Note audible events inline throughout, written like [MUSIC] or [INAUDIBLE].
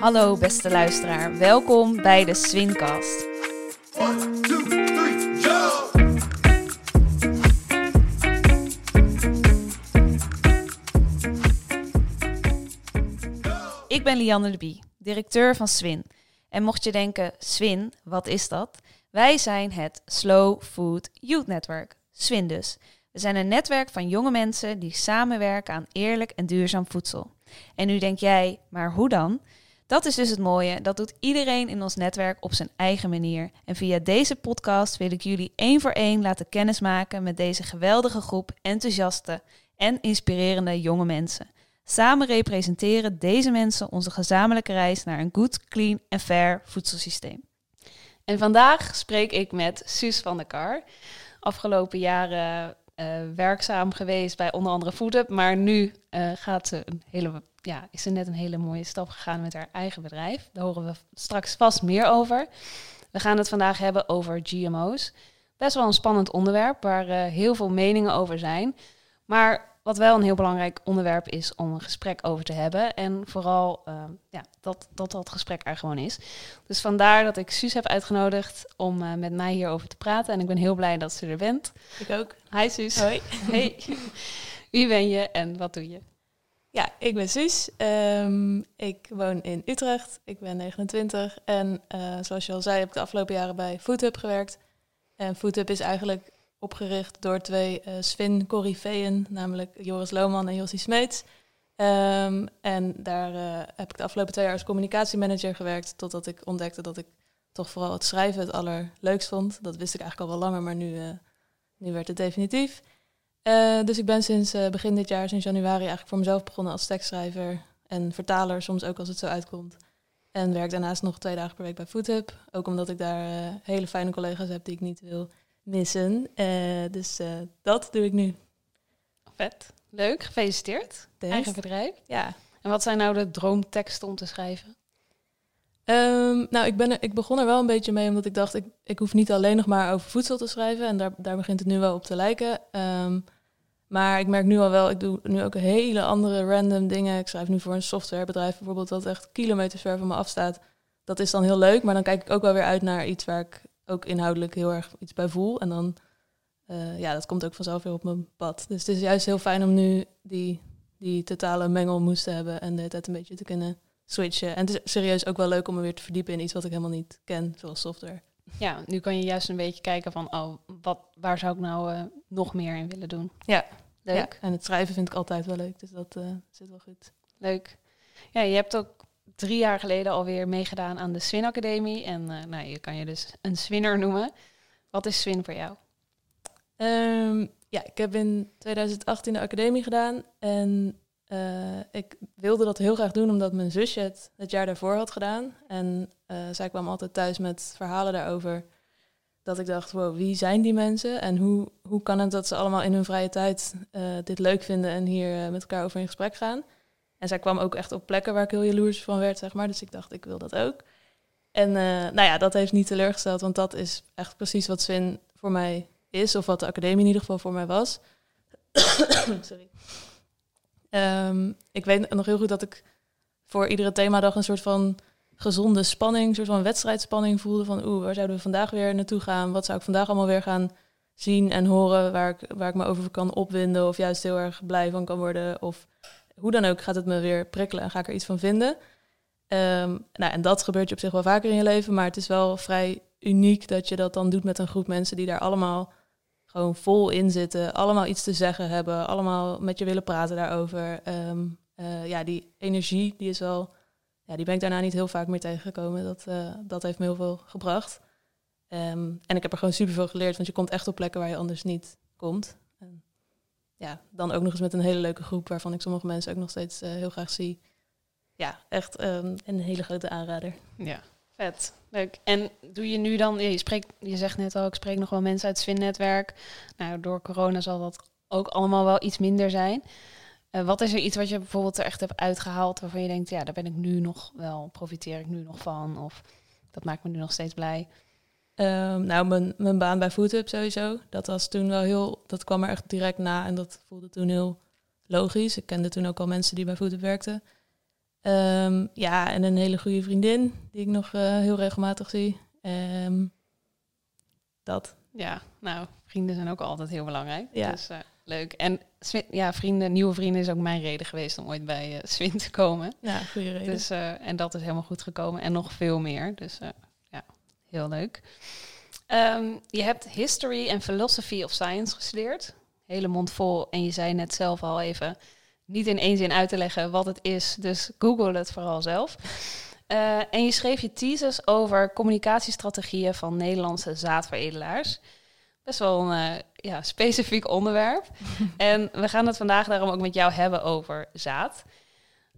Hallo beste luisteraar, welkom bij de Swincast. Ik ben Lianne de Bie, directeur van Swin. En mocht je denken, Swin, wat is dat? Wij zijn het Slow Food Youth Network, Swin dus. We zijn een netwerk van jonge mensen die samenwerken aan eerlijk en duurzaam voedsel. En nu denk jij, maar hoe dan? Dat is dus het mooie, dat doet iedereen in ons netwerk op zijn eigen manier. En via deze podcast wil ik jullie één voor één laten kennismaken met deze geweldige groep enthousiaste en inspirerende jonge mensen. Samen representeren deze mensen onze gezamenlijke reis naar een goed, clean en fair voedselsysteem. En vandaag spreek ik met Suus van der Kar. Afgelopen jaren eh, werkzaam geweest bij onder andere FoodUp, maar nu eh, gaat ze een hele, ja, is ze net een hele mooie stap gegaan met haar eigen bedrijf. Daar horen we straks vast meer over. We gaan het vandaag hebben over GMO's. Best wel een spannend onderwerp waar eh, heel veel meningen over zijn. Maar wat wel een heel belangrijk onderwerp is om een gesprek over te hebben. En vooral uh, ja, dat, dat dat gesprek er gewoon is. Dus vandaar dat ik Suus heb uitgenodigd om uh, met mij hierover te praten. En ik ben heel blij dat ze er bent. Ik ook. Hi Suus. Hoi. Hey. [LAUGHS] Wie ben je en wat doe je? Ja, ik ben Suus. Um, ik woon in Utrecht. Ik ben 29. En uh, zoals je al zei, heb ik de afgelopen jaren bij FoodHub gewerkt. En FoodHub is eigenlijk opgericht door twee uh, Swin Corifeeën, namelijk Joris Lohman en Jossie Smeets. Um, en daar uh, heb ik de afgelopen twee jaar als communicatiemanager gewerkt, totdat ik ontdekte dat ik toch vooral het schrijven het allerleukst vond. Dat wist ik eigenlijk al wel langer, maar nu, nu werd het definitief. Dus ik ben sinds begin dit jaar, sinds januari, eigenlijk voor mezelf begonnen als tekstschrijver en vertaler, soms ook als het zo uitkomt. En werk daarnaast nog twee dagen per week bij FoodHub. Ook omdat ik daar hele fijne collega's heb die ik niet wil missen. Dus dat doe ik nu. Vet. Leuk, gefeliciteerd. Thanks. Eigen bedrijf. Ja. En wat zijn nou de droomteksten om te schrijven? Um, nou, ik, ben er, ik begon er wel een beetje mee omdat ik dacht, ik, ik hoef niet alleen nog maar over voedsel te schrijven. En daar, daar begint het nu wel op te lijken. Um, maar ik merk nu al wel, ik doe nu ook hele andere random dingen. Ik schrijf nu voor een softwarebedrijf bijvoorbeeld dat echt kilometers ver van me afstaat. Dat is dan heel leuk, maar dan kijk ik ook wel weer uit naar iets waar ik ook inhoudelijk heel erg iets bij voel. En dan, uh, ja, dat komt ook vanzelf weer op mijn pad. Dus het is juist heel fijn om nu die, die totale mengelmoes te hebben en de tijd een beetje te kunnen switchen. En het is serieus ook wel leuk om me weer te verdiepen in iets wat ik helemaal niet ken, zoals software. Ja, nu kan je juist een beetje kijken van, oh, wat, waar zou ik nou uh, nog meer in willen doen? Ja, leuk. Ja, en het schrijven vind ik altijd wel leuk, dus dat uh, zit wel goed. Leuk. Ja, je hebt ook drie jaar geleden alweer meegedaan aan de Swin Academie. En uh, nou, je kan je dus een swinner noemen. Wat is Swin voor jou? Um, ja, ik heb in 2018 de academie gedaan. En uh, ik wilde dat heel graag doen omdat mijn zusje het het jaar daarvoor had gedaan. En uh, zij kwam altijd thuis met verhalen daarover. Dat ik dacht, wow, wie zijn die mensen? En hoe, hoe kan het dat ze allemaal in hun vrije tijd dit leuk vinden en hier met elkaar over in gesprek gaan? En zij kwam ook echt op plekken waar ik heel jaloers van werd, zeg maar. Dus ik dacht, ik wil dat ook. En nou ja, dat heeft niet teleurgesteld, want dat is echt precies wat Swin voor mij is, of wat de academie in ieder geval voor mij was. [COUGHS] Sorry. Um, ik weet nog heel goed dat ik voor iedere themadag een soort van gezonde spanning, een soort van wedstrijdspanning voelde van oeh, waar zouden we vandaag weer naartoe gaan? Wat zou ik vandaag allemaal weer gaan zien en horen waar ik, waar ik me over kan opwinden of juist heel erg blij van kan worden of hoe dan ook gaat het me weer prikkelen en ga ik er iets van vinden. Um, nou, en dat gebeurt je op zich wel vaker in je leven, maar het is wel vrij uniek dat je dat dan doet met een groep mensen die daar allemaal gewoon vol in zitten, allemaal iets te zeggen hebben, allemaal met je willen praten daarover. Um, uh, ja, die energie, die is wel, ja, die ben ik daarna niet heel vaak meer tegengekomen. Dat, uh, dat heeft me heel veel gebracht. Um, en ik heb er gewoon super veel geleerd, want je komt echt op plekken waar je anders niet komt ja, dan ook nog eens met een hele leuke groep waarvan ik sommige mensen ook nog steeds uh, heel graag zie. Ja, echt um, een hele grote aanrader. Ja, vet. Leuk. En doe je nu dan, je, spreekt, je zegt net al, ik spreek nog wel mensen uit het Swin-netwerk. Nou, door corona zal dat ook allemaal wel iets minder zijn. Uh, wat is er iets wat je bijvoorbeeld er echt hebt uitgehaald waarvan je denkt, ja, daar ben ik nu nog wel, profiteer ik nu nog van? Of dat maakt me nu nog steeds blij? Um, nou, mijn, mijn baan bij FoodHub sowieso. Dat was toen wel heel. Dat kwam er echt direct na en dat voelde toen heel logisch. Ik kende toen ook al mensen die bij FoodHub werkten. Ehm, ja, en een hele goede vriendin die ik nog eh, heel regelmatig zie. Ehm, dat. Ja, nou, vrienden zijn ook altijd heel belangrijk. Ja. Dus eh, leuk. En ja, vrienden, nieuwe vrienden is ook mijn reden geweest om ooit bij eh Swin te komen. Ja, goede reden. Dus, en dat is helemaal goed gekomen. En nog veel meer. Dus ja, heel leuk. Ehm, je hebt History en Philosophy of Science gestudeerd. Hele mond vol. En je zei net zelf al even, niet in één zin uit te leggen wat het is. Dus google het vooral zelf. [LAUGHS] Eh, en je schreef je thesis over communicatiestrategieën van Nederlandse zaadveredelaars. Best wel een eh, ja, specifiek onderwerp. [LAUGHS] en we gaan het vandaag daarom ook met jou hebben over zaad.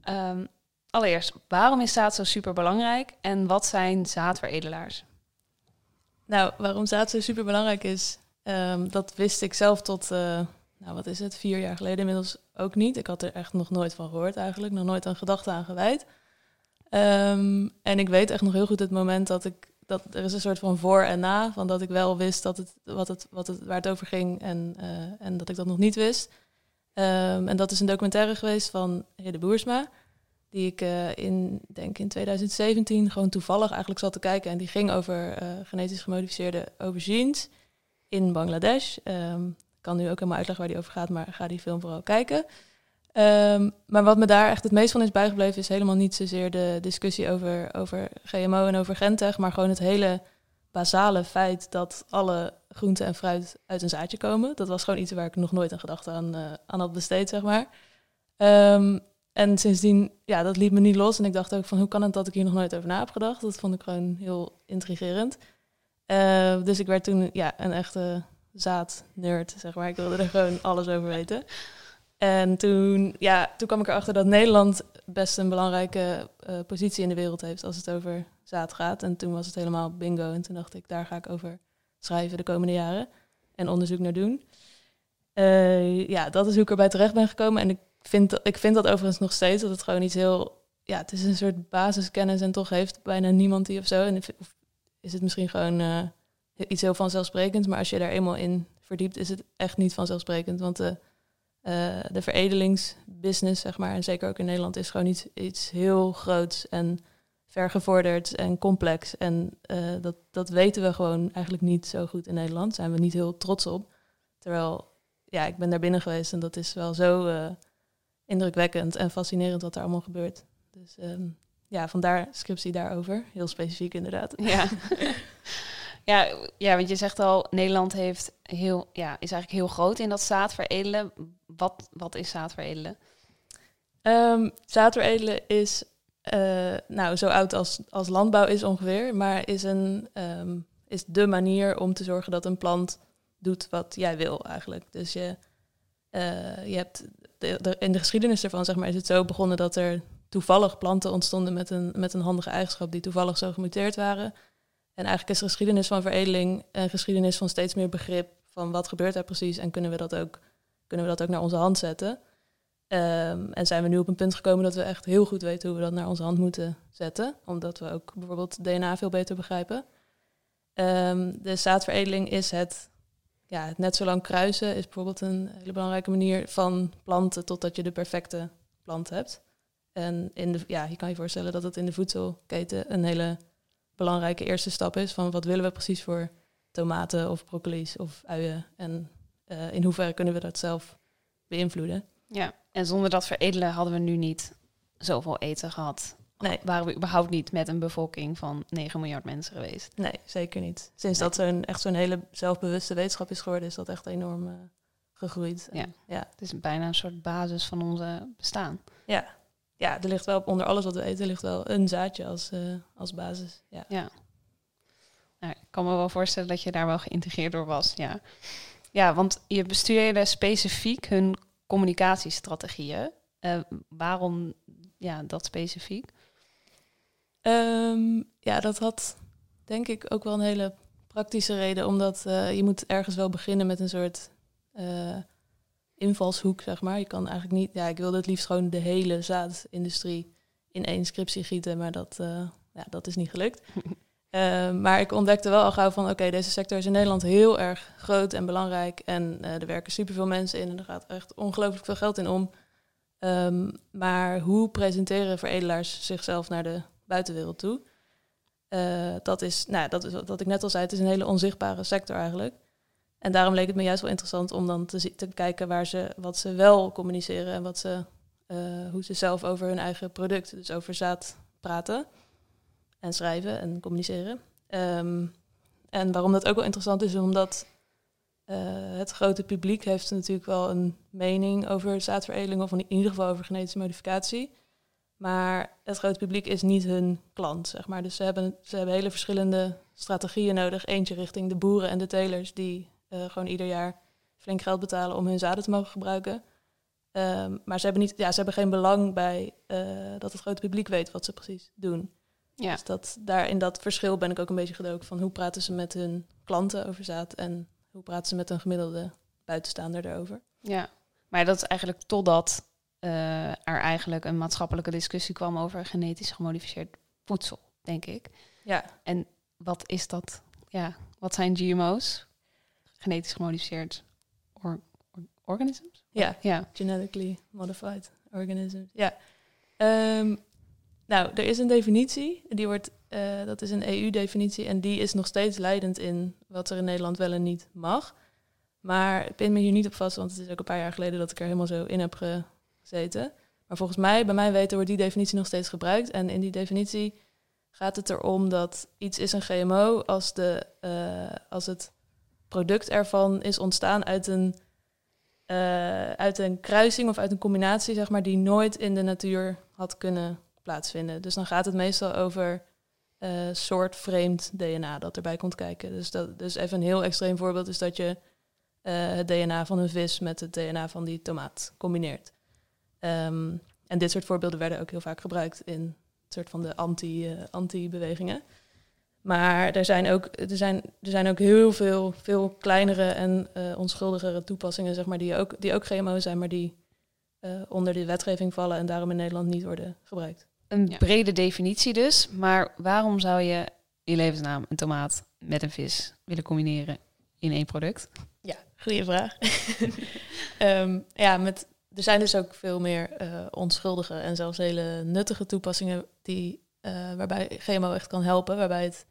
Ehm, allereerst, waarom is zaad zo super belangrijk en wat zijn zaadveredelaars? Nou, waarom zaad zo super belangrijk is, ehm, dat wist ik zelf tot, eh, nou wat is het, vier jaar geleden inmiddels ook niet. Ik had er echt nog nooit van gehoord eigenlijk, nog nooit een gedachte aan gewijd. Ehm, en ik weet echt nog heel goed het moment dat ik, dat er is een soort van voor en na, van dat ik wel wist dat het, wat het, wat het, waar het over ging en, eh, en dat ik dat nog niet wist. Ehm, en dat is een documentaire geweest van Hidde Boersma die ik eh, in, denk in 2017 gewoon toevallig eigenlijk zat te kijken. En die ging over eh, genetisch gemodificeerde aubergines in Bangladesh. Ik kan nu ook helemaal uitleggen waar die over gaat, maar ga die film vooral kijken. Ehm, maar wat me daar echt het meest van is bijgebleven, is helemaal niet zozeer de discussie over, over GMO en over gentech, maar gewoon het hele basale feit dat alle groenten en fruit uit een zaadje komen. Dat was gewoon iets waar ik nog nooit een gedachte aan, eh, aan had besteed, zeg maar. Ehm, en sindsdien, ja, dat liet me niet los. En ik dacht ook van, hoe kan het dat ik hier nog nooit over na heb gedacht? Dat vond ik gewoon heel intrigerend. Eh, dus ik werd toen ja, een echte zaadnerd, zeg maar. Ik wilde er gewoon alles over weten. En toen, ja, toen kwam ik erachter dat Nederland best een belangrijke eh, positie in de wereld heeft als het over zaad gaat. En toen was het helemaal bingo. En toen dacht ik, daar ga ik over schrijven de komende jaren en onderzoek naar doen. Eh, ja, dat is hoe ik erbij terecht ben gekomen. En ik vind, dat- ik vind dat overigens nog steeds, dat het gewoon iets heel... Ja, het is een soort basiskennis en toch heeft bijna niemand die of zo. En is het misschien gewoon eh, iets heel vanzelfsprekends. Maar als je daar eenmaal in verdiept, is het echt niet vanzelfsprekend. Want de, eh, de veredelingsbusiness, zeg maar, en zeker ook in Nederland, is gewoon iets, iets heel groots en vergevorderd en complex. En eh, dat, dat weten we gewoon eigenlijk niet zo goed in Nederland. Daar zijn we niet heel trots op. Terwijl, ja, ik ben daar binnen geweest en dat is wel zo eh, indrukwekkend en fascinerend wat er allemaal gebeurt. Dus ehm, ja, vandaar scriptie daarover. Heel specifiek inderdaad. Ja. [LAUGHS] ja, ja, want je zegt al, Nederland heeft heel, ja, is eigenlijk heel groot in dat zaadveredelen. Wat, wat is zaadveredelen? Ehm zaadveredelen is eh, nou, zo oud als, als landbouw is ongeveer, maar is, een, ehm, is de manier om te zorgen dat een plant doet wat jij wil eigenlijk. Dus je, eh, je hebt de- in de geschiedenis ervan zeg maar, is het zo begonnen dat er toevallig planten ontstonden met een, met een handige eigenschap die toevallig zo gemuteerd waren. En eigenlijk is de geschiedenis van veredeling een geschiedenis van steeds meer begrip van wat gebeurt er precies en kunnen we dat ook, kunnen we dat ook naar onze hand zetten. Ehm, en zijn we nu op een punt gekomen dat we echt heel goed weten hoe we dat naar onze hand moeten zetten. Omdat we ook bijvoorbeeld DNA veel beter begrijpen. Ehm, de zaadveredeling is het, ja, het net zo lang kruisen, is bijvoorbeeld een hele belangrijke manier van planten totdat je de perfecte plant hebt. En in de, ja, je kan je voorstellen dat het in de voedselketen een hele belangrijke eerste stap is van wat willen we precies voor tomaten of broccoli's of uien en eh, in hoeverre kunnen we dat zelf beïnvloeden. Ja, en zonder dat veredelen hadden we nu niet zoveel eten gehad. Nee. Waren we überhaupt niet met een bevolking van 9 miljard mensen geweest. Nee, zeker niet. Sinds dat zo'n echt zo'n hele zelfbewuste wetenschap is geworden, is dat echt enorm eh, gegroeid. Ja. En ja. Het is bijna een soort basis van onze bestaan. ja. Ja, er ligt wel onder alles wat we eten, ligt wel een zaadje als, eh, als basis. Ja. Ja. Nou, ik kan me wel voorstellen dat je daar wel geïntegreerd door was. Ja, ja want je bestudeerde specifiek hun communicatiestrategieën. Eh, waarom ja, dat specifiek? Ehm, ja, dat had denk ik ook wel een hele praktische reden, omdat eh, je moet ergens wel beginnen met een soort invalshoek, zeg maar. Je kan eigenlijk niet, ja, ik wilde het liefst gewoon de hele zaadindustrie in één scriptie gieten, maar dat, eh, ja, dat is niet gelukt. [LAUGHS] Ehm, maar ik ontdekte wel al gauw van, oké, deze sector is in Nederland heel erg groot en belangrijk en eh, er werken superveel mensen in en er gaat echt ongelooflijk veel geld in om. Ehm, maar hoe presenteren veredelaars zichzelf naar de buitenwereld toe? Eh, dat is, nou, dat is wat ik net al zei, het is een hele onzichtbare sector eigenlijk. En daarom leek het me juist wel interessant om dan te, te kijken waar ze, wat ze wel communiceren en wat ze, eh, hoe ze zelf over hun eigen product, dus over zaad, praten en schrijven en communiceren. Ehm, en waarom dat ook wel interessant is, omdat eh, het grote publiek heeft natuurlijk wel een mening over zaadveredeling, of in ieder geval over genetische modificatie. Maar het grote publiek is niet hun klant, zeg maar. Dus ze hebben, ze hebben hele verschillende strategieën nodig. Eentje richting de boeren en de telers, die eh, gewoon ieder jaar flink geld betalen om hun zaden te mogen gebruiken. Ehm, maar ze hebben, niet, ja, ze hebben geen belang bij eh, dat het grote publiek weet wat ze precies doen. Ja. Dus dat, daar in dat verschil ben ik ook een beetje gedoken van hoe praten ze met hun klanten over zaad en hoe praten ze met een gemiddelde buitenstaander erover. Ja, maar dat is eigenlijk totdat eh, er eigenlijk een maatschappelijke discussie kwam over genetisch gemodificeerd voedsel, denk ik. Ja, Wat is dat? Ja, wat zijn GMO's? Genetisch gemodificeerd or- or- organisms? ja Ja, genetically modified organisms. Ja. Ehm, nou, er is een definitie, die wordt, eh, dat is een EU-definitie en die is nog steeds leidend in wat er in Nederland wel en niet mag. Maar ik pin me hier niet op vast, want het is ook een paar jaar geleden dat ik er helemaal zo in heb gezeten. Maar volgens mij, bij mij weten, wordt die definitie nog steeds gebruikt. En in die definitie gaat het erom dat iets is een GMO als, de, eh, als het product ervan is ontstaan uit een eh, uit een kruising of uit een combinatie, zeg maar, die nooit in de natuur had kunnen plaatsvinden. Dus dan gaat het meestal over eh soort vreemd DNA dat erbij komt kijken. Dus, dat, dus even een heel extreem voorbeeld is dat je eh, het DNA van een vis met het DNA van die tomaat combineert. Ehm, en dit soort voorbeelden werden ook heel vaak gebruikt in soort van de anti, eh, anti-bewegingen. Maar er zijn, ook, er, zijn, er zijn ook heel veel, veel kleinere en eh, onschuldigere toepassingen, zeg maar, die ook, die ook GMO zijn, maar die eh, onder de wetgeving vallen en daarom in Nederland niet worden gebruikt. Een Ja. brede definitie dus. Maar waarom zou je in levensnaam een tomaat met een vis willen combineren in één product? Ja, goede vraag. [LAUGHS] Ehm, ja, met, er zijn dus ook veel meer eh, onschuldige en zelfs hele nuttige toepassingen die, eh, waarbij GMO echt kan helpen, waarbij, het,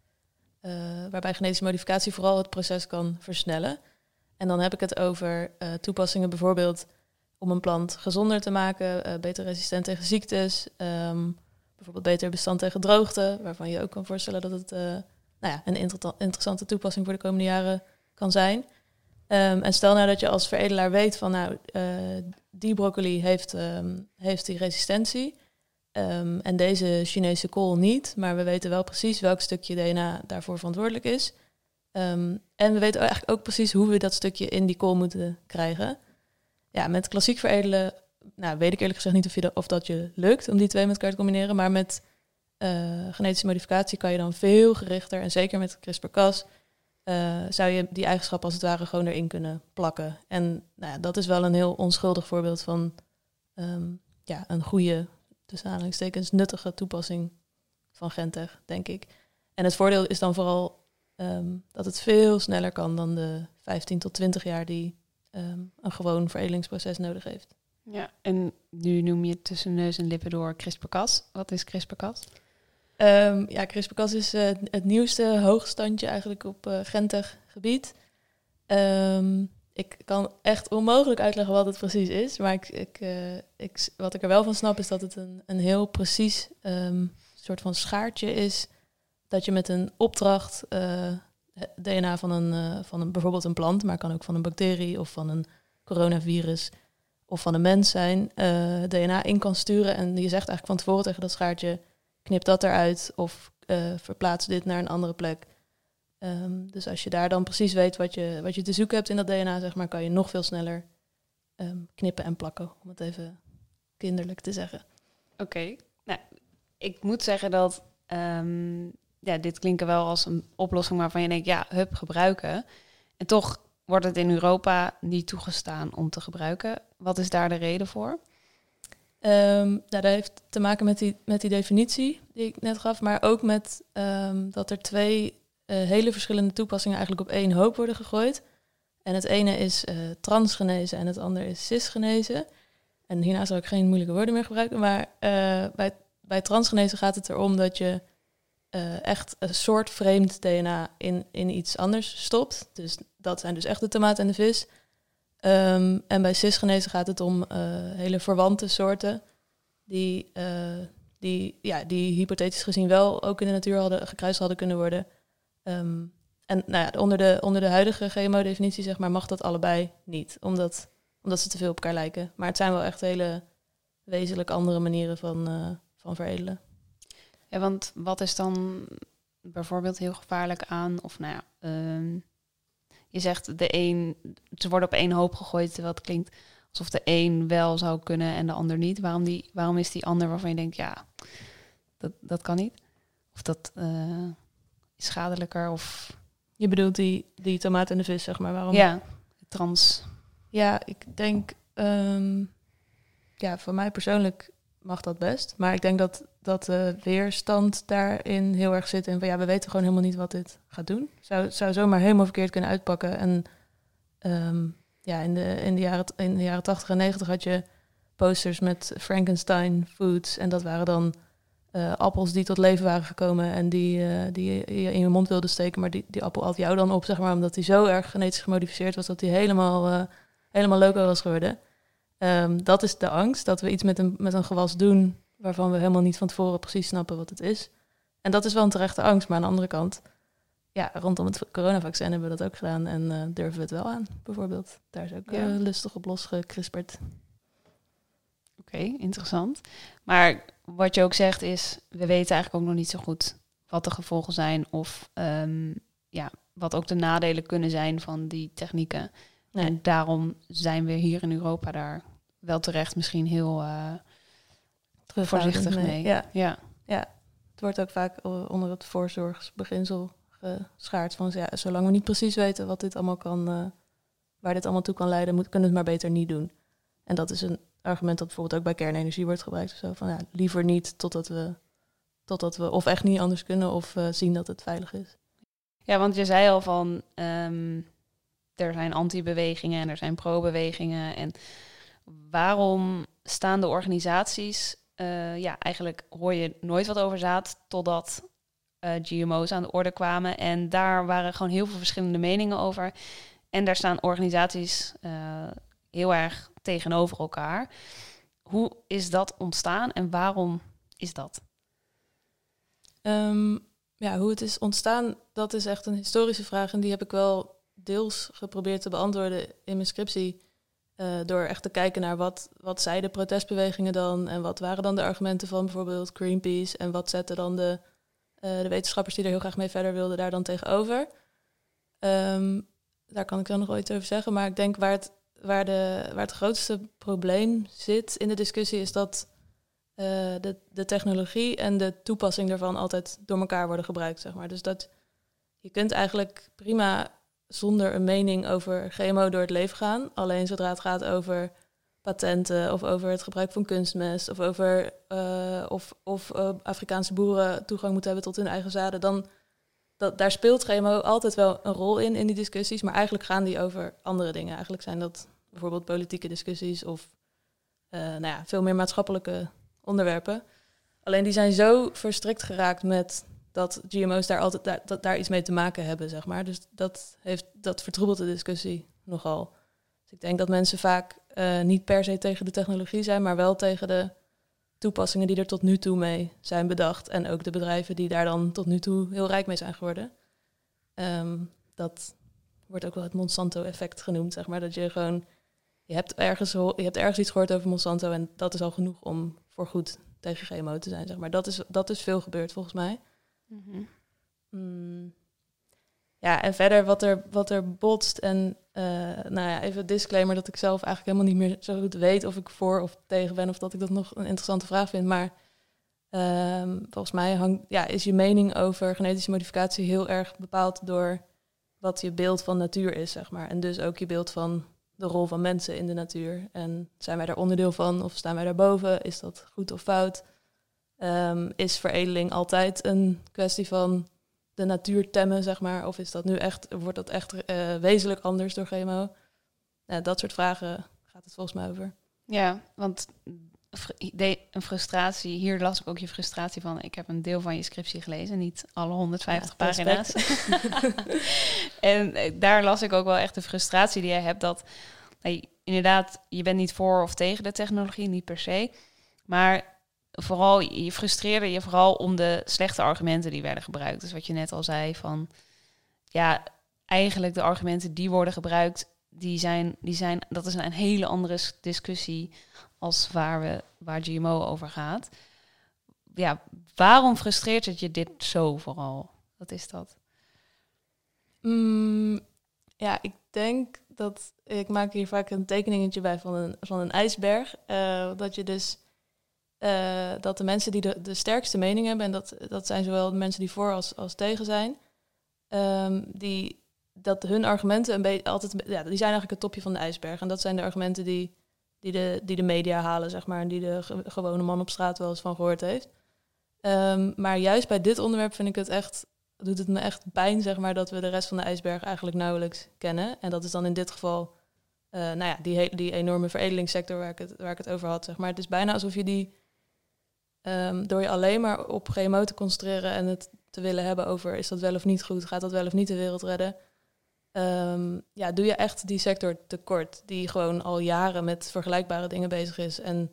eh, waarbij genetische modificatie vooral het proces kan versnellen. En dan heb ik het over eh, toepassingen bijvoorbeeld om een plant gezonder te maken, eh, beter resistent tegen ziektes, ehm, bijvoorbeeld beter bestand tegen droogte, waarvan je ook kan voorstellen dat het nou ja, een inter- interessante toepassing voor de komende jaren kan zijn. Ehm, en stel nou dat je als veredelaar weet van nou, die broccoli heeft, ehm, heeft die resistentie. Ehm, en deze Chinese kool niet, maar we weten wel precies welk stukje DNA daarvoor verantwoordelijk is. Ehm, en we weten eigenlijk ook precies hoe we dat stukje in die kool moeten krijgen. Ja, met klassiek veredelen, nou, weet ik eerlijk gezegd niet of, dat, of dat je lukt om die twee met elkaar te combineren. Maar met eh, genetische modificatie kan je dan veel gerichter, en zeker met CRISPR-Cas, eh, zou je die eigenschap als het ware gewoon erin kunnen plakken. En nou ja, dat is wel een heel onschuldig voorbeeld van ehm, ja, een goede, tussen aanhalingstekens, nuttige toepassing van Gentech, denk ik. En het voordeel is dan vooral ehm, dat het veel sneller kan dan de 15 tot 20 jaar die ehm, een gewoon veredelingsproces nodig heeft. ja. En nu noem je tussen neus en lippen door CRISPR-Cas. Wat is CRISPR-Cas? Ehm, ja, CRISPR-Cas is eh, het nieuwste hoogstandje eigenlijk op eh Gentech gebied. Ik kan echt onmogelijk uitleggen wat het precies is, maar ik, ik, eh, ik, wat ik er wel van snap is dat het een, een heel precies ehm, soort van schaartje is. Dat je met een opdracht eh, het DNA van een, eh, van een, bijvoorbeeld een plant, maar kan ook van een bacterie of van een coronavirus of van een mens zijn, eh, DNA in kan sturen. En je zegt eigenlijk van tevoren tegen dat schaartje, knip dat eruit of eh, verplaats dit naar een andere plek. Ehm, dus als je daar dan precies weet wat je, wat je te zoeken hebt in dat DNA, zeg maar, kan je nog veel sneller ehm, knippen en plakken, om het even kinderlijk te zeggen. Oké. Nou, ik moet zeggen dat ehm, ja, dit klinkt wel als een oplossing waarvan je denkt, ja, hup, gebruiken. En toch wordt het in Europa niet toegestaan om te gebruiken. Wat is daar de reden voor? Ehm, nou, dat heeft te maken met die, met die definitie die ik net gaf, maar ook met dat er twee hele verschillende toepassingen eigenlijk op één hoop worden gegooid. En het ene is eh transgenese en het andere is cisgenese. En hierna zal ik geen moeilijke woorden meer gebruiken. Maar eh, bij, bij transgenese gaat het erom dat je eh, echt een soort vreemd DNA in, in iets anders stopt. Dus dat zijn dus echt de tomaat en de vis. Ehm, en bij cisgenese gaat het om eh, hele verwante soorten. Die, eh, die, ja, die hypothetisch gezien wel ook in de natuur hadden, gekruist hadden kunnen worden. Ehm, en nou ja, onder, de, onder de huidige GMO-definitie zeg maar, mag dat allebei niet. Omdat, omdat ze te veel op elkaar lijken. Maar het zijn wel echt hele wezenlijk andere manieren van, eh, van veredelen. Ja, want wat is dan bijvoorbeeld heel gevaarlijk aan? Of nou ja, ehm, je zegt de een, ze worden op één hoop gegooid, terwijl het klinkt alsof de een wel zou kunnen en de ander niet. Waarom, die, waarom is die ander waarvan je denkt, ja, dat, dat kan niet? Of dat eh, schadelijker? Of Je bedoelt die, die tomaat en de vis, zeg maar. Waarom? ja, trans. Ja, ik denk, ehm, ja, voor mij persoonlijk mag dat best. Maar ik denk dat, dat de weerstand daarin heel erg zit. En van ja, we weten gewoon helemaal niet wat dit gaat doen. Zou, zou zomaar helemaal verkeerd kunnen uitpakken. En ehm, ja, in de, in, de jaren, in de jaren 80 en 90 had je posters met Frankenstein foods. En dat waren dan eh, appels die tot leven waren gekomen en die, eh, die je in je mond wilden steken. Maar die, die appel at jou dan op, zeg maar, omdat hij zo erg genetisch gemodificeerd was dat hij helemaal, eh, helemaal loco was geworden. Ehm, dat is de angst, dat we iets met een, met een gewas doen waarvan we helemaal niet van tevoren precies snappen wat het is. En dat is wel een terechte angst, maar aan de andere kant, ja, rondom het coronavaccin hebben we dat ook gedaan en durven we het wel aan, bijvoorbeeld. Daar is ook Ja. lustig op losgekrisperd. Oké, interessant. Maar wat je ook zegt is, we weten eigenlijk ook nog niet zo goed wat de gevolgen zijn of ehm, ja, wat ook de nadelen kunnen zijn van die technieken. Nee. En daarom zijn we hier in Europa daar wel terecht misschien heel eh, voorzichtig mee. Ja, ja. het wordt ook vaak onder het voorzorgsbeginsel geschaard van ja, zolang we niet precies weten wat dit allemaal kan, eh, waar dit allemaal toe kan leiden, moet, kunnen we het maar beter niet doen. En dat is een argument dat bijvoorbeeld ook bij kernenergie wordt gebruikt. of Zo van ja, liever niet totdat we, totdat we of echt niet anders kunnen of eh, zien dat het veilig is. Ja, want je zei al van ehm, er zijn anti-bewegingen en er zijn pro-bewegingen. En waarom staan de organisaties? eh, ja, eigenlijk hoor je nooit wat over zaad totdat eh, GMO's aan de orde kwamen. En daar waren gewoon heel veel verschillende meningen over. En daar staan organisaties heel erg tegenover elkaar. Hoe is dat ontstaan en waarom is dat? Ehm, ja, hoe het is ontstaan, dat is echt een historische vraag. En die heb ik wel deels geprobeerd te beantwoorden in mijn scriptie. eh, door echt te kijken naar wat, wat zeiden protestbewegingen dan. En wat waren dan de argumenten van bijvoorbeeld Greenpeace. En wat zetten dan de, eh, de wetenschappers die er heel graag mee verder wilden daar dan tegenover. Ehm, daar kan ik dan nog iets over zeggen. Maar ik denk waar het, waar de, waar het grootste probleem zit in de discussie is dat eh, de, de technologie en de toepassing daarvan altijd door elkaar worden gebruikt, zeg maar. Dus dat je kunt eigenlijk prima zonder een mening over GMO door het leven gaan. Alleen zodra het gaat over patenten of over het gebruik van kunstmest of over eh, of, of eh, Afrikaanse boeren toegang moeten hebben tot hun eigen zaden, dan dat, daar speelt GMO altijd wel een rol in in die discussies, maar eigenlijk gaan die over andere dingen. Eigenlijk zijn dat bijvoorbeeld politieke discussies of eh, nou ja, veel meer maatschappelijke onderwerpen. Alleen die zijn zo verstrikt geraakt met dat GMO's daar altijd daar, iets mee te maken hebben, zeg maar. Dus dat, heeft, dat vertroebelt de discussie nogal. Dus ik denk dat mensen vaak eh, niet per se tegen de technologie zijn, maar wel tegen de toepassingen die er tot nu toe mee zijn bedacht. En ook de bedrijven die daar dan tot nu toe heel rijk mee zijn geworden. Ehm, dat wordt ook wel het Monsanto-effect genoemd, zeg maar. Dat je gewoon, je hebt, ergens, je hebt ergens iets gehoord over Monsanto en dat is al genoeg om voor goed tegen GMO te zijn, zeg maar. Dat is, dat is veel gebeurd volgens mij. Mm. Ja, en verder wat er, wat er botst. En eh, nou ja, even disclaimer dat ik zelf eigenlijk helemaal niet meer zo goed weet of ik voor of tegen ben. Of dat ik dat nog een interessante vraag vind. Maar ehm, volgens mij hangt, ja, is je mening over genetische modificatie heel erg bepaald door wat je beeld van natuur is, zeg maar. En dus ook je beeld van de rol van mensen in de natuur. En zijn wij daar onderdeel van of staan wij daarboven? Is dat goed of fout? Ehm, is veredeling altijd een kwestie van de natuur temmen, zeg maar? Of is dat nu echt, wordt dat echt eh, wezenlijk anders door GMO? Nou, dat soort vragen gaat het volgens mij over. Ja, want een frustratie, hier las ik ook je frustratie van. Ik heb een deel van je scriptie gelezen, niet alle 150 Ja, pagina's. [LAUGHS] en eh, daar las ik ook wel echt de frustratie die jij hebt dat nee, inderdaad, je bent niet voor of tegen de technologie, niet per se. Maar vooral, je frustreerde je vooral om de slechte argumenten die werden gebruikt. Dus wat je net al zei van, ja, eigenlijk de argumenten die worden gebruikt, die zijn, die zijn, dat is een hele andere discussie als waar, we, waar GMO over gaat. Ja, waarom frustreert het je dit zo vooral? Wat is dat? Mm, ja, ik denk dat ik maak hier vaak een tekeningetje bij van een, van een ijsberg. eh, dat je dus eh, dat de mensen die de, de sterkste mening hebben, en dat, dat zijn zowel de mensen die voor als, als tegen zijn, ehm, die dat hun argumenten een beetje altijd, ja, die zijn eigenlijk het topje van de ijsberg. En dat zijn de argumenten die, die, de, die de media halen, zeg maar, en die de ge- gewone man op straat wel eens van gehoord heeft. Ehm, maar juist bij dit onderwerp vind ik het echt doet het me echt pijn, zeg maar, dat we de rest van de ijsberg eigenlijk nauwelijks kennen. En dat is dan in dit geval, eh, nou ja, die, die enorme veredelingssector waar ik, het, waar ik het over had, zeg maar. Het is bijna alsof je die, ehm, door je alleen maar op GMO te concentreren en het te willen hebben over, is dat wel of niet goed, gaat dat wel of niet de wereld redden, ehm, ja, doe je echt die sector tekort, die gewoon al jaren met vergelijkbare dingen bezig is en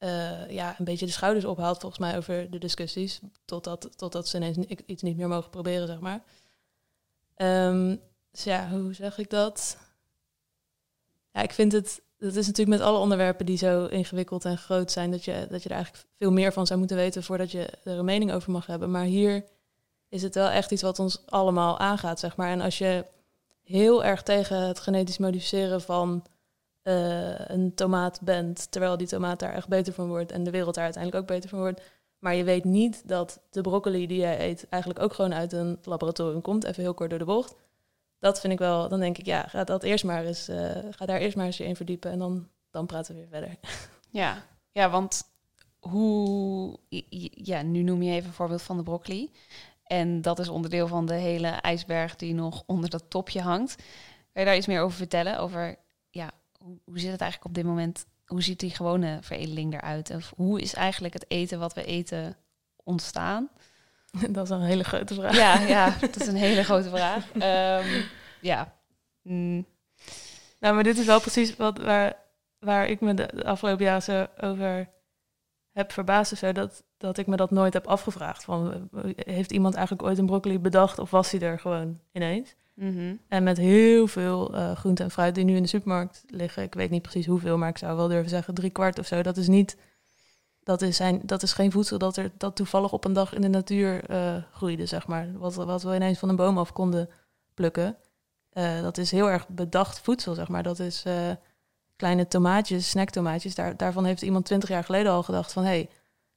eh, ja, een beetje de schouders ophaalt volgens mij over de discussies. Totdat, totdat ze ineens iets niet meer mogen proberen, zeg maar. Ehm, dus ja, hoe zeg ik dat? Ja, ik vind het... Dat is natuurlijk met alle onderwerpen die zo ingewikkeld en groot zijn... dat je, dat je er eigenlijk veel meer van zou moeten weten... voordat je er een mening over mag hebben. Maar hier is het wel echt iets wat ons allemaal aangaat, zeg maar. En als je heel erg tegen het genetisch modificeren van eh, een tomaat bent, terwijl die tomaat daar echt beter van wordt en de wereld daar uiteindelijk ook beter van wordt. Maar je weet niet dat de broccoli die jij eet eigenlijk ook gewoon uit een laboratorium komt, even heel kort door de bocht. Dat vind ik wel, dan denk ik, ja, ga dat eerst maar eens, eh, ga daar eerst maar eens in verdiepen en dan, dan praten we weer verder. [LAUGHS] Ja, ja want hoe... Ja, nu noem je even een voorbeeld van de broccoli. En dat is onderdeel van de hele ijsberg die nog onder dat topje hangt. Kan je daar iets meer over vertellen? Over, ja, hoe, hoe zit het eigenlijk op dit moment? Hoe ziet die gewone veredeling eruit? Of hoe is eigenlijk het eten wat we eten ontstaan? [LAUGHS] dat is een hele grote vraag. Ja, ja, dat is een hele grote vraag. [LAUGHS] Ehm, ja. Mm, Nou, maar dit is wel precies wat, waar, waar ik me de, afgelopen jaren zo over heb verbaasd. Zo, dat, dat ik me dat nooit heb afgevraagd. Van, heeft iemand eigenlijk ooit een broccoli bedacht of was hij er gewoon ineens? mhm. En met heel veel eh groente en fruit die nu in de supermarkt liggen. Ik weet niet precies hoeveel, maar ik zou wel durven zeggen drie kwart of zo. Dat is niet. Dat is, dat is geen voedsel dat, er, dat toevallig op een dag in de natuur eh, groeide, zeg maar. Wat, wat we ineens van een boom af konden plukken. Eh, dat is heel erg bedacht voedsel, zeg maar. Dat is eh, kleine tomaatjes, snacktomaatjes. Daar, daarvan heeft iemand twintig jaar geleden al gedacht van... hey,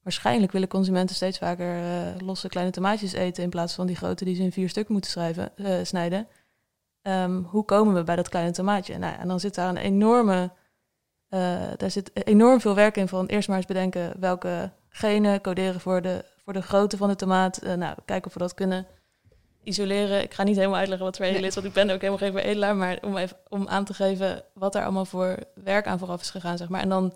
waarschijnlijk willen consumenten steeds vaker losse kleine tomaatjes eten... in plaats van die grote die ze in vier stukken moeten schrijven, snijden. Ehm, hoe komen we bij dat kleine tomaatje? Nou, en dan zit daar een enorme... eh, daar zit enorm veel werk in van eerst maar eens bedenken... welke genen coderen voor de, voor de grootte van de tomaat. Eh, nou, kijken of we dat kunnen isoleren. Ik ga niet helemaal uitleggen wat veredeling is, want ik ben ook helemaal geen veredelaar. Maar om, even, om aan te geven wat er allemaal voor werk aan vooraf is gegaan, zeg maar. En dan,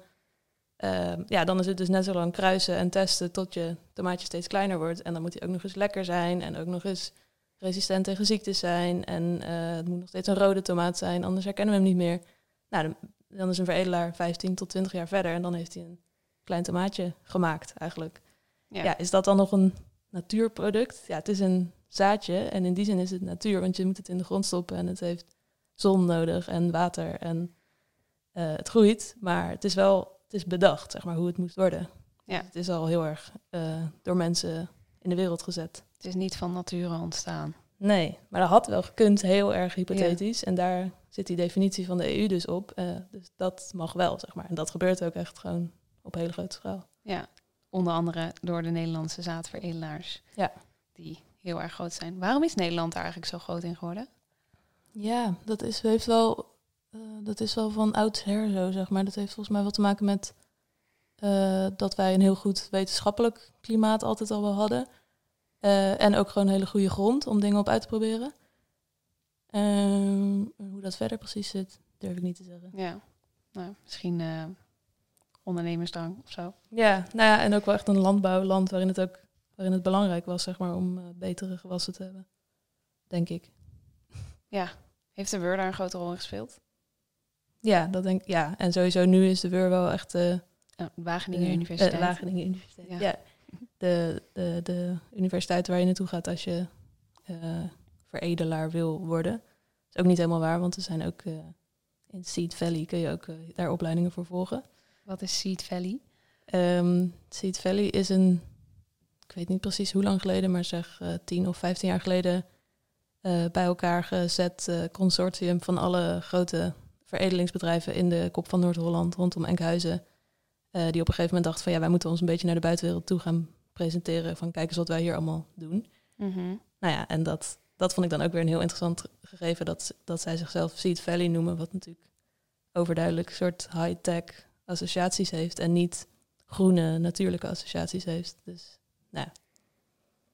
ehm, ja, dan is het dus net zo lang kruisen en testen tot je tomaatje steeds kleiner wordt. En dan moet hij ook nog eens lekker zijn en ook nog eens resistent tegen ziektes zijn. En eh, het moet nog steeds een rode tomaat zijn, anders herkennen we hem niet meer. Nou, dan, dan is een veredelaar 15 tot 20 jaar verder en dan heeft hij een klein tomaatje gemaakt eigenlijk. Ja. ja, is dat dan nog een natuurproduct? Ja, het is een zaadje en in die zin is het natuur, want je moet het in de grond stoppen en het heeft zon nodig en water en eh, het groeit, maar het is wel, het is bedacht, zeg maar, hoe het moest worden. Ja. Dus het is al heel erg eh, door mensen in de wereld gezet. Het is niet van nature ontstaan. Nee, maar dat had wel gekund, heel erg hypothetisch. En daar zit die definitie van de EU dus op. eh, dus dat mag wel, zeg maar. En dat gebeurt ook echt gewoon op hele grote schaal. Ja, onder andere door de Nederlandse zaadveredelaars. Ja. Die heel erg groot zijn. Waarom is Nederland daar eigenlijk zo groot in geworden? Ja, dat is, heeft wel, eh, dat is wel van oudsher zo, zeg maar. Dat heeft volgens mij wel te maken met eh, dat wij een heel goed wetenschappelijk klimaat altijd al wel hadden. Eh, en ook gewoon een hele goede grond om dingen op uit te proberen. Ehm, hoe dat verder precies zit, durf ik niet te zeggen. Ja, nou, misschien eh, ondernemersdrang of zo. Ja, nou ja, en ook wel echt een landbouwland waarin het ook waarin het belangrijk was, zeg maar, om eh, betere gewassen te hebben. Denk ik. Heeft de Weur daar een grote rol in gespeeld? Ja, dat denk Ja, en sowieso nu is de Weur wel echt Ja, Wageningen Universiteit. Wageningen Universiteit. Ja. Ja. De, de, de universiteit waar je naartoe gaat als je eh, veredelaar wil worden. Dat is ook niet helemaal waar, want er zijn ook eh, in Seed Valley kun je ook eh, daar opleidingen voor volgen. Wat is Seed Valley? Ehm Seed Valley is een, ik weet niet precies hoe lang geleden, maar zeg 10 of 15 jaar geleden bij elkaar gezet consortium van alle grote veredelingsbedrijven in de kop van Noord-Holland rondom Enkhuizen. die op een gegeven moment dachten van ja, wij moeten ons een beetje naar de buitenwereld toe gaan presenteren van kijk eens wat wij hier allemaal doen. Mhm. Nou ja, en dat, dat vond ik dan ook weer een heel interessant gegeven dat, dat zij zichzelf Seed Valley noemen, wat natuurlijk overduidelijk een soort high-tech associaties heeft en niet groene natuurlijke associaties heeft. Dus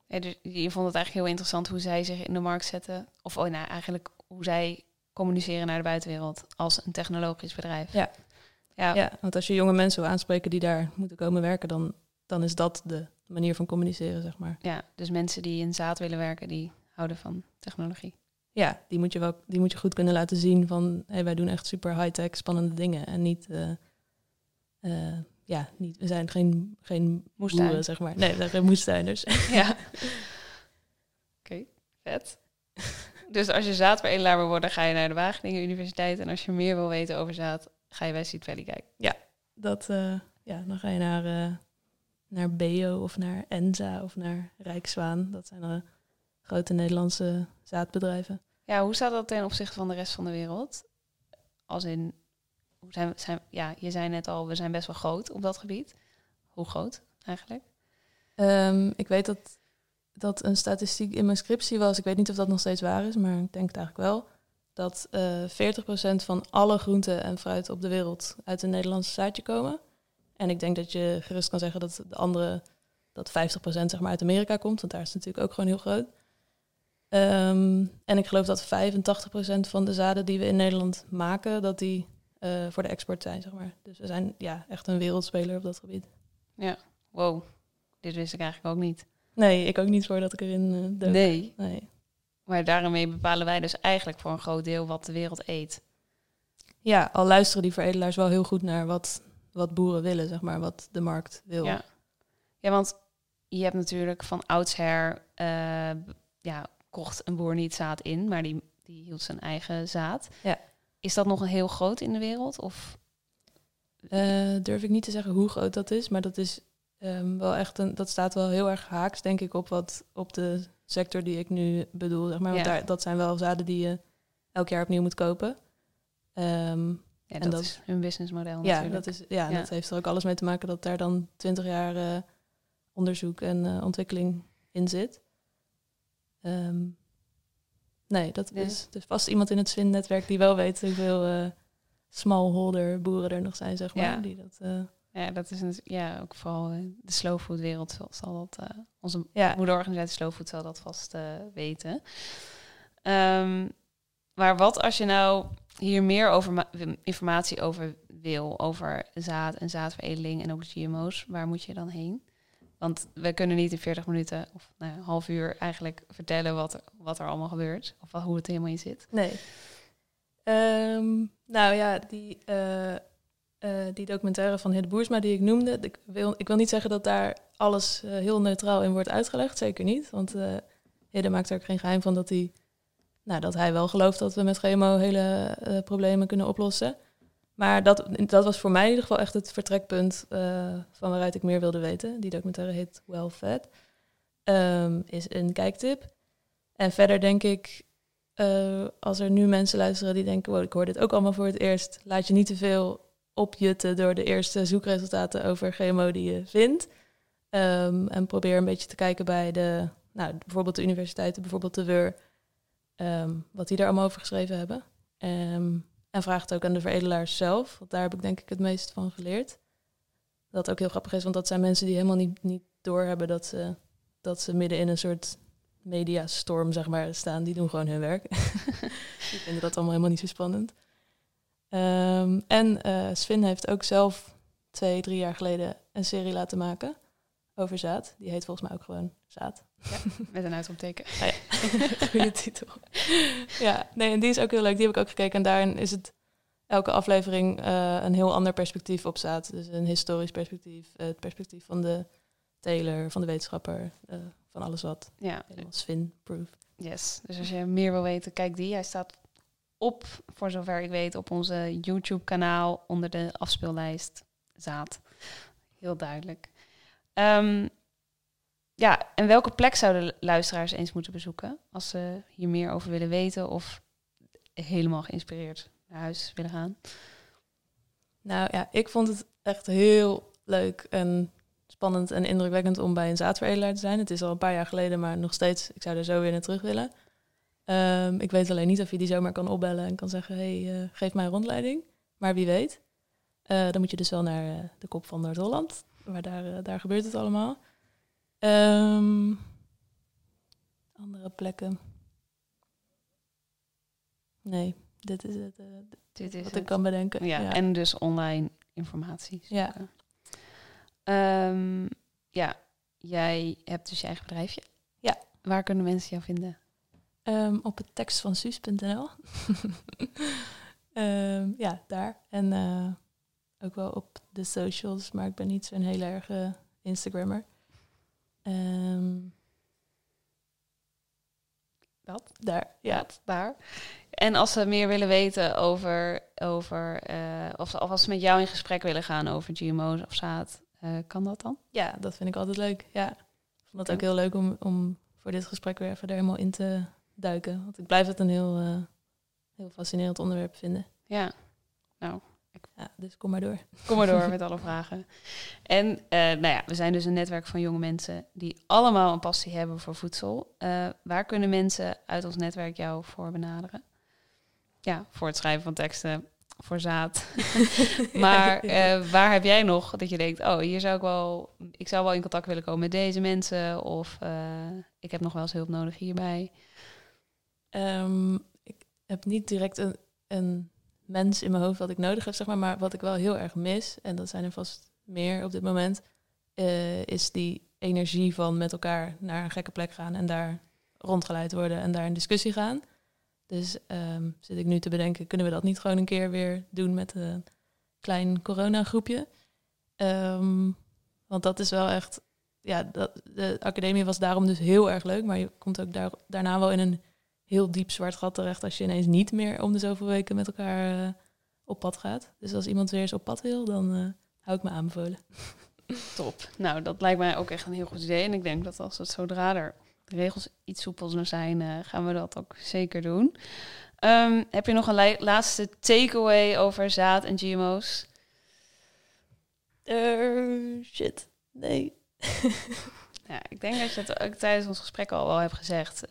Ja, dus je vond het eigenlijk heel interessant hoe zij zich in de markt zetten. Of oh, nou, eigenlijk hoe zij communiceren naar de buitenwereld als een technologisch bedrijf. Ja. Ja, ja, want als je jonge mensen wil aanspreken die daar moeten komen werken, dan, dan is dat de manier van communiceren, zeg maar. ja, dus mensen die in zaad willen werken, die houden van technologie. Ja, die moet je wel, die moet je goed kunnen laten zien van, hey, wij doen echt super high-tech, spannende dingen en niet, eh, eh, ja, niet, we zijn geen, geen Moestuin. boeren, zeg maar. Nee, we zijn geen moestuiners. [LAUGHS] [LAUGHS] Ja. Oké, vet. Dus als je zaadveredelaar wil worden, ga je naar de Wageningen Universiteit. En als je meer wil weten over zaad, ga je bij Seed Valley kijken. Dat, eh, ja, dan ga je naar, naar Beo of naar Enza of naar Rijkswaan. Dat zijn de grote Nederlandse zaadbedrijven. Ja, hoe staat dat ten opzichte van de rest van de wereld? Als in, hoe zijn, zijn, ja, je zei net al, we zijn best wel groot op dat gebied. Hoe groot eigenlijk? Ehm, ik weet dat dat een statistiek in mijn scriptie was. Ik weet niet of dat nog steeds waar is, maar ik denk het eigenlijk wel. Dat eh 40% van alle groenten en fruit op de wereld uit een Nederlandse zaadje komen. En ik denk dat je gerust kan zeggen dat de andere, dat 50% zeg maar uit Amerika komt, want daar is het natuurlijk ook gewoon heel groot. Ehm, en ik geloof dat 85% van de zaden die we in Nederland maken, dat die eh, voor de export zijn, zeg maar. Dus we zijn ja, echt een wereldspeler op dat gebied. Wow, dit wist ik eigenlijk ook niet. Nee, ik ook niet voordat ik erin dook. Nee. Nee. Maar daarmee bepalen wij dus eigenlijk voor een groot deel wat de wereld eet. Ja, al luisteren die veredelaars wel heel goed naar wat, wat boeren willen, zeg maar, wat de markt wil. Ja. ja, want je hebt natuurlijk van oudsher, eh, ja, kocht een boer niet zaad in, maar die, die hield zijn eigen zaad. Ja. Is dat nog een heel groot in de wereld? Of Eh, durf ik niet te zeggen hoe groot dat is, maar dat is ehm, wel echt een, dat staat wel heel erg haaks, denk ik, op wat op de sector die ik nu bedoel, zeg maar. Want Ja. daar, dat zijn wel zaden die je elk jaar opnieuw moet kopen. Ehm, ja, En dat, dat- is hun businessmodel ja, natuurlijk. dat is, ja, Ja. dat heeft er ook alles mee te maken dat daar dan twintig jaar eh, onderzoek en eh, ontwikkeling in zit. Ehm, nee, dat Ja. is, er is vast iemand in het SWIN-netwerk die wel weet hoeveel eh smallholder boeren er nog zijn, zeg maar. Ja. Die dat, Ja, dat is een, ja, ook vooral de slow food wereld zal, dat, onze moederorganisatie Slow Food zal dat vast weten. Ehm, maar wat als je nou hier meer over ma- informatie over wil, over zaad en zaadveredeling en ook GMO's, waar moet je dan heen? Want we kunnen niet in 40 minuten of nou, een half uur eigenlijk vertellen wat er, wat er allemaal gebeurt. Of wat- hoe het helemaal in zit. nee. Ehm, nou ja, die, eh, eh, die documentaire van Hidde Boersma die ik noemde, ik wil, ik wil niet zeggen dat daar alles eh, heel neutraal in wordt uitgelegd, zeker niet. Want Hidde maakt er ook geen geheim van dat hij, nou, dat hij wel gelooft dat we met GMO hele eh, problemen kunnen oplossen. Maar dat, dat was voor mij in ieder geval echt het vertrekpunt eh, van waaruit ik meer wilde weten. Die documentaire heet Well Fed. Ehm, is een kijktip. En verder denk ik, eh, als er nu mensen luisteren die denken, wow, ik hoor dit ook allemaal voor het eerst. Laat je niet te veel opjutten door de eerste zoekresultaten over GMO die je vindt. Ehm, en probeer een beetje te kijken bij de, nou, bijvoorbeeld de universiteiten, bijvoorbeeld de WUR, ehm, wat die daar allemaal over geschreven hebben. Ehm, en vraag het ook aan de veredelaars zelf, want daar heb ik denk ik het meest van geleerd. Dat ook heel grappig is, want dat zijn mensen die helemaal niet, niet doorhebben dat ze, dat ze midden in een soort mediastorm zeg maar, staan. Die doen gewoon hun werk. [LAUGHS] die vinden dat allemaal helemaal niet zo spannend. Ehm, en Sven heeft ook zelf twee, drie jaar geleden een serie laten maken over zaad. Die heet volgens mij ook gewoon Zaad. Met een uitroepteken. [LAUGHS] [LAUGHS] Goede titel. ja, nee, en die is ook heel leuk. Die heb ik ook gekeken. En daarin is het elke aflevering eh, een heel ander perspectief op zaad. Dus een historisch perspectief, het perspectief van de teler, van de wetenschapper, eh, van alles wat. Ja, Helemaal Sven-proof. yes. Dus als je meer wil weten, kijk die. Hij staat op, voor zover ik weet, op onze YouTube-kanaal onder de afspeellijst Zaad. Heel duidelijk. Ehm, ja, en welke plek zouden luisteraars eens moeten bezoeken als ze hier meer over willen weten of helemaal geïnspireerd naar huis willen gaan? Nou ja, ik vond het echt heel leuk en spannend en indrukwekkend om bij een zaadveredelaar te zijn. Het is al een paar jaar geleden, maar nog steeds, ik zou er zo weer naar terug willen. Ehm, ik weet alleen niet of je die zomaar kan opbellen en kan zeggen, hey, eh, geef mij een rondleiding. Maar wie weet. Eh, dan moet je dus wel naar eh, de kop van Noord-Holland, waar daar, daar gebeurt het allemaal. Ehm, andere plekken. Nee, dit is het, eh, Dit is wat het. ik kan bedenken. Ja, en dus online informatie. Ja. Ehm, ja, jij hebt dus je eigen bedrijfje. Ja. Waar kunnen mensen jou vinden? Ehm, op het tekst van Suus.nl. [LAUGHS] Ehm, ja, daar. En eh, ook wel op de socials, maar ik ben niet zo'n heel erg eh, Instagrammer. Ehm, Dat? daar, ja. Dat, daar. En als ze meer willen weten over, over eh, of, ze, of als ze met jou in gesprek willen gaan over GMO's of zaad, eh, kan dat dan? Ja, dat vind ik altijd leuk. Ja. Ik vond het ook heel leuk om, om voor dit gesprek weer even er helemaal in te duiken. Want ik blijf het een heel, eh, heel fascinerend onderwerp vinden. Ja, Ja, dus kom maar door. kom maar door [LAUGHS] met alle vragen. En eh, nou ja, we zijn dus een netwerk van jonge mensen die allemaal een passie hebben voor voedsel. Eh, waar kunnen mensen uit ons netwerk jou voor benaderen? Ja, voor het schrijven van teksten, voor zaad. [LAUGHS] maar [LAUGHS] eh, waar heb jij nog dat je denkt, oh, hier zou ik wel, ik zou wel in contact willen komen met deze mensen, of ik heb nog wel eens hulp nodig hierbij. Ehm, ik heb niet direct een, een mens in mijn hoofd wat ik nodig heb, zeg maar. Maar wat ik wel heel erg mis, en dat zijn er vast meer op dit moment, eh, is die energie van met elkaar naar een gekke plek gaan en daar rondgeleid worden en daar in discussie gaan. Dus ehm, zit ik nu te bedenken, kunnen we dat niet gewoon een keer weer doen met een klein coronagroepje? Ehm, want dat is wel echt, ja, dat, de academie was daarom dus heel erg leuk, maar je komt ook daar, daarna wel in een heel diep zwart gat terecht als je ineens niet meer om de zoveel weken met elkaar eh, op pad gaat. Dus als iemand weer eens op pad wil, dan eh, hou ik me aanbevolen. [LAUGHS] Top. Nou, dat lijkt mij ook echt een heel goed idee. En ik denk dat als het zodra er de regels iets soepeler zijn, eh, gaan we dat ook zeker doen. Ehm, heb je nog een laatste takeaway over zaad en GMO's? Shit, nee. [LAUGHS] Ja, ik denk dat je het ook tijdens ons gesprek al wel hebt gezegd.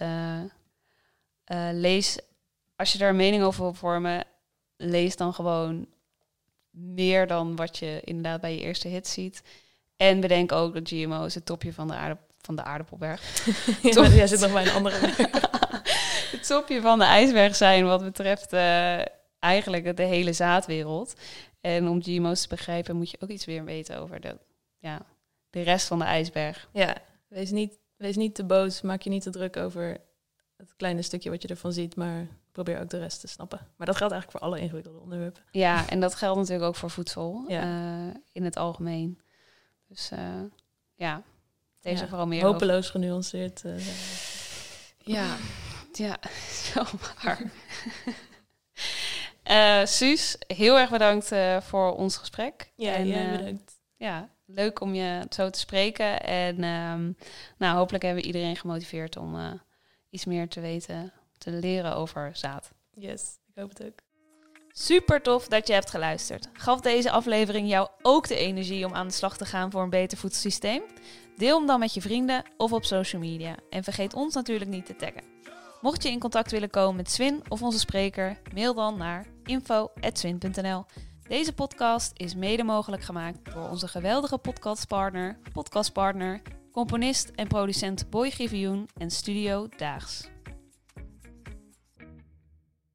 Eh, lees, als je daar een mening over wil vormen, lees dan gewoon meer dan wat je inderdaad bij je eerste hit ziet. En bedenk ook dat GMO's het topje van de, aarde, van de aardappelberg. [LAUGHS] Ja? Jij zit nog bij een andere. [LAUGHS] het topje van de ijsberg zijn wat betreft eh, eigenlijk de hele zaadwereld. En om GMO's te begrijpen moet je ook iets weer weten over de, ja, de rest van de ijsberg. ja, wees niet, wees niet te boos. Maak je niet te druk over het kleine stukje wat je ervan ziet, maar probeer ook de rest te snappen. Maar dat geldt eigenlijk voor alle ingewikkelde onderwerpen. Ja, en dat geldt natuurlijk ook voor voedsel Ja. eh, in het algemeen. Dus eh, ja, deze Ja, vooral meer over- Hopeloos genuanceerd. eh, Ja, ja, [LAUGHS] zo waar. [LAUGHS] Eh, Suus, heel erg bedankt voor ons gesprek. ja, en, jij bedankt. ja, leuk om je zo te spreken. En ehm, nou, hopelijk hebben we iedereen gemotiveerd om iets meer te weten, te leren over zaad. Yes, ik hoop het ook. Super tof dat je hebt geluisterd. Gaf deze aflevering jou ook de energie om aan de slag te gaan voor een beter voedselsysteem? Deel hem dan met je vrienden of op social media. En vergeet ons natuurlijk niet te taggen. Mocht je in contact willen komen met Swin of onze spreker, mail dan naar info.swin.nl. Deze podcast is mede mogelijk gemaakt door onze geweldige podcastpartner, podcastpartner, componist en producent Boy Givioen en Studio Daags.